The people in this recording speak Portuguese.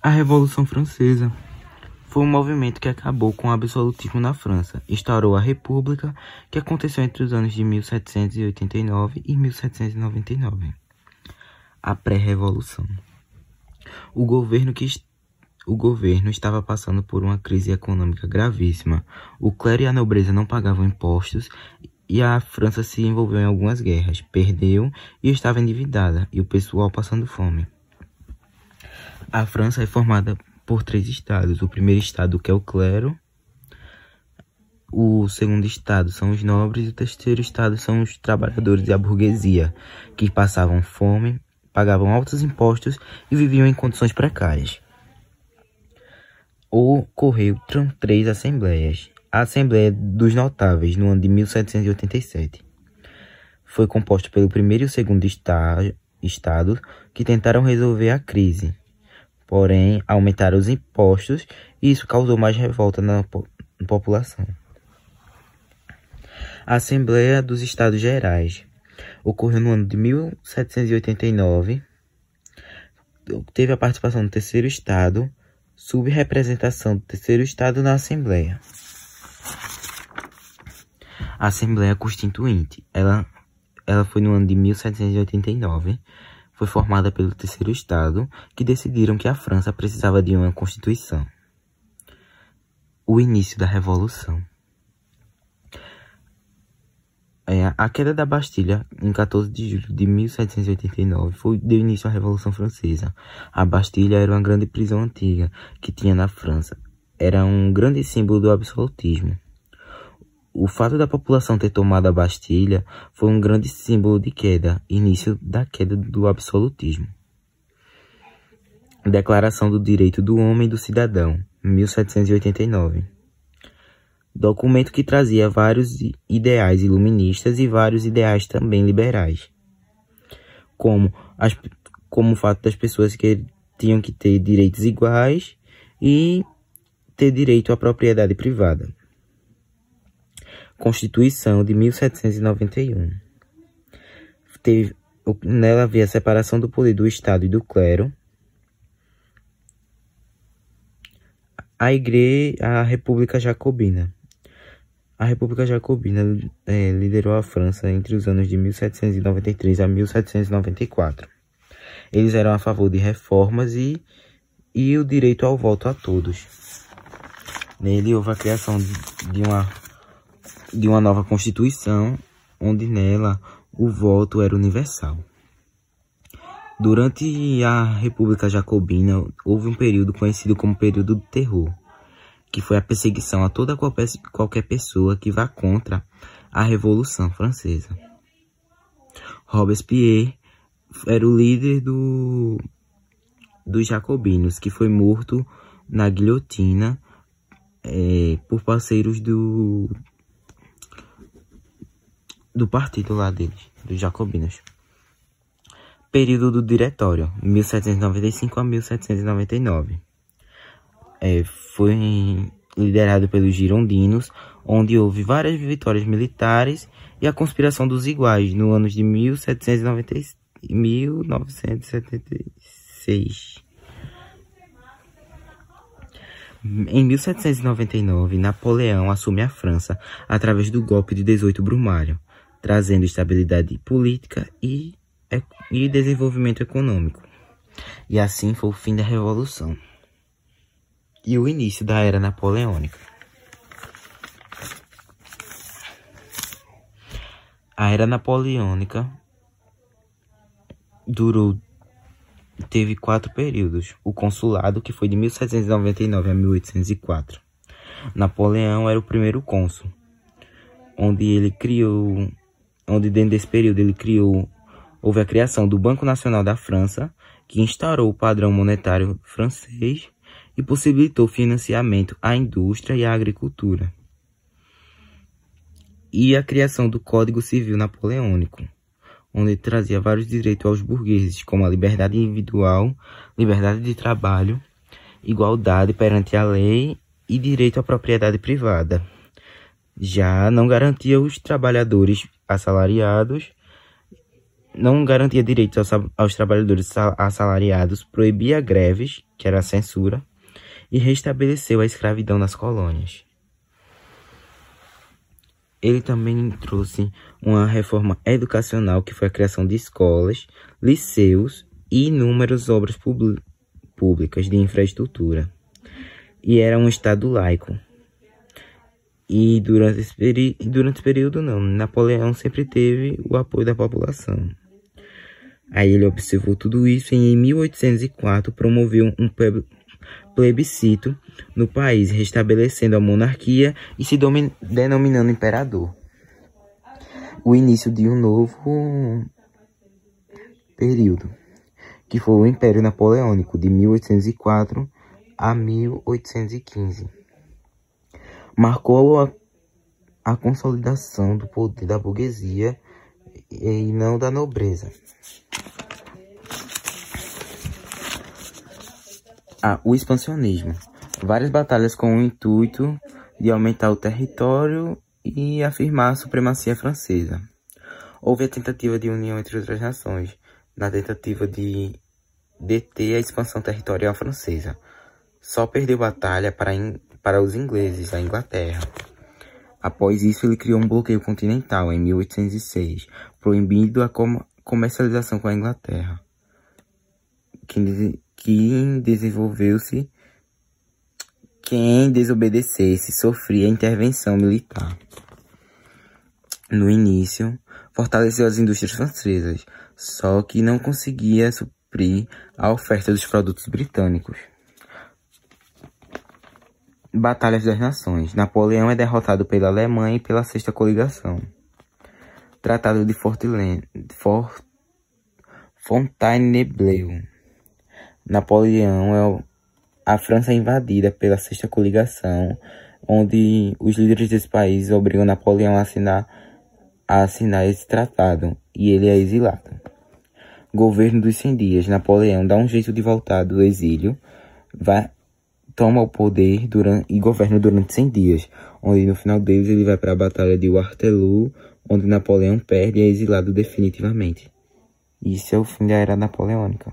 A Revolução Francesa foi um movimento que acabou com o absolutismo na França, instaurou a República, que aconteceu entre os anos de 1789 e 1799. A pré-revolução. O governo que o governo estava passando por uma crise econômica gravíssima. O clero e a nobreza não pagavam impostos e a França se envolveu em algumas guerras, perdeu e estava endividada, e o pessoal passando fome. A França é formada por três estados. O primeiro estado, que é o clero, o segundo estado são os nobres e o terceiro estado são os trabalhadores e a burguesia, que passavam fome, pagavam altos impostos e viviam em condições precárias. Ocorreu três assembleias. A Assembleia dos Notáveis, no ano de 1787, foi composta pelo primeiro e o segundo estado que tentaram resolver a crise. Porém, aumentaram os impostos e isso causou mais revolta na, população. A Assembleia dos Estados Gerais ocorreu no ano de 1789. Teve a participação do terceiro estado, subrepresentação do terceiro estado na Assembleia. A Assembleia Constituinte, ela, ela foi no ano de 1789, foi formada pelo terceiro estado, que decidiram que a França precisava de uma constituição. O início da Revolução. É, a queda da Bastilha, em 14 de julho de 1789, foi, deu início à Revolução Francesa. A Bastilha era uma grande prisão antiga que tinha na França. Era um grande símbolo do absolutismo. O fato da população ter tomado a Bastilha foi um grande símbolo de queda, início da queda do absolutismo. Declaração do Direito do Homem e do Cidadão, 1789 documento que trazia vários ideais iluministas e vários ideais também liberais, como, as, como o fato das pessoas que tinham que ter direitos iguais e ter direito à propriedade privada. Constituição de 1791. Teve, nela havia a separação do poder do Estado e do clero. A igreja, a República Jacobina. A República Jacobina é, liderou a França entre os anos de 1793 a 1794. Eles eram a favor de reformas e, e o direito ao voto a todos. Nele houve a criação de uma, de uma nova Constituição, onde nela o voto era universal. Durante a República Jacobina, houve um período conhecido como período do terror que foi a perseguição a toda qualquer pessoa que vá contra a Revolução Francesa. Robespierre era o líder do, dos jacobinos, que foi morto na guilhotina é, por parceiros do, do partido lá deles, dos jacobinos. Período do Diretório, 1795 a 1799 é, foi liderado pelos girondinos, onde houve várias vitórias militares e a conspiração dos iguais no ano de 1790, 1976. Em 1799, Napoleão assume a França através do golpe de 18 Brumário, trazendo estabilidade política e, e desenvolvimento econômico. E assim foi o fim da Revolução e o início da Era Napoleônica. A Era Napoleônica durou teve quatro períodos. O consulado, que foi de 1799 a 1804. Napoleão era o primeiro cônsul, onde ele criou, onde dentro desse período ele criou, houve a criação do Banco Nacional da França, que instaurou o padrão monetário francês e possibilitou financiamento à indústria e à agricultura. E a criação do Código Civil Napoleônico, onde trazia vários direitos aos burgueses, como a liberdade individual, liberdade de trabalho, igualdade perante a lei e direito à propriedade privada. Já não garantia os trabalhadores assalariados não garantia direitos aos, aos trabalhadores assalariados, proibia greves, que era a censura, e restabeleceu a escravidão nas colônias. Ele também trouxe uma reforma educacional, que foi a criação de escolas, liceus e inúmeras obras públicas de infraestrutura. E era um Estado laico. E durante esse, peri durante esse período, não. Napoleão sempre teve o apoio da população. Aí ele observou tudo isso e em 1804 promoveu um plebiscito no país, restabelecendo a monarquia e se denominando imperador. O início de um novo período, que foi o Império Napoleônico, de 1804 a 1815 marcou a, a consolidação do poder da burguesia e não da nobreza. Ah, o expansionismo. Várias batalhas com o intuito de aumentar o território e afirmar a supremacia francesa. Houve a tentativa de união entre outras nações, na tentativa de deter a expansão territorial francesa. Só perdeu batalha para para os ingleses da Inglaterra. Após isso, ele criou um bloqueio continental em 1806, proibindo a com comercialização com a Inglaterra. Quem, quem desenvolveu-se, quem desobedecesse sofria intervenção militar. No início, fortaleceu as indústrias francesas, só que não conseguia suprir a oferta dos produtos britânicos. Batalhas das Nações. Napoleão é derrotado pela Alemanha e pela Sexta Coligação. Tratado de Fontainebleau. Napoleão é a França é invadida pela Sexta Coligação, onde os líderes desse país obrigam Napoleão a assinar, a assinar esse tratado e ele é exilado. Governo dos 100 dias. Napoleão dá um jeito de voltar do exílio, vai, toma o poder durante, e governa durante 100 dias, onde no final deles ele vai para a Batalha de Waterloo, onde Napoleão perde e é exilado definitivamente. Isso é o fim da Era Napoleônica.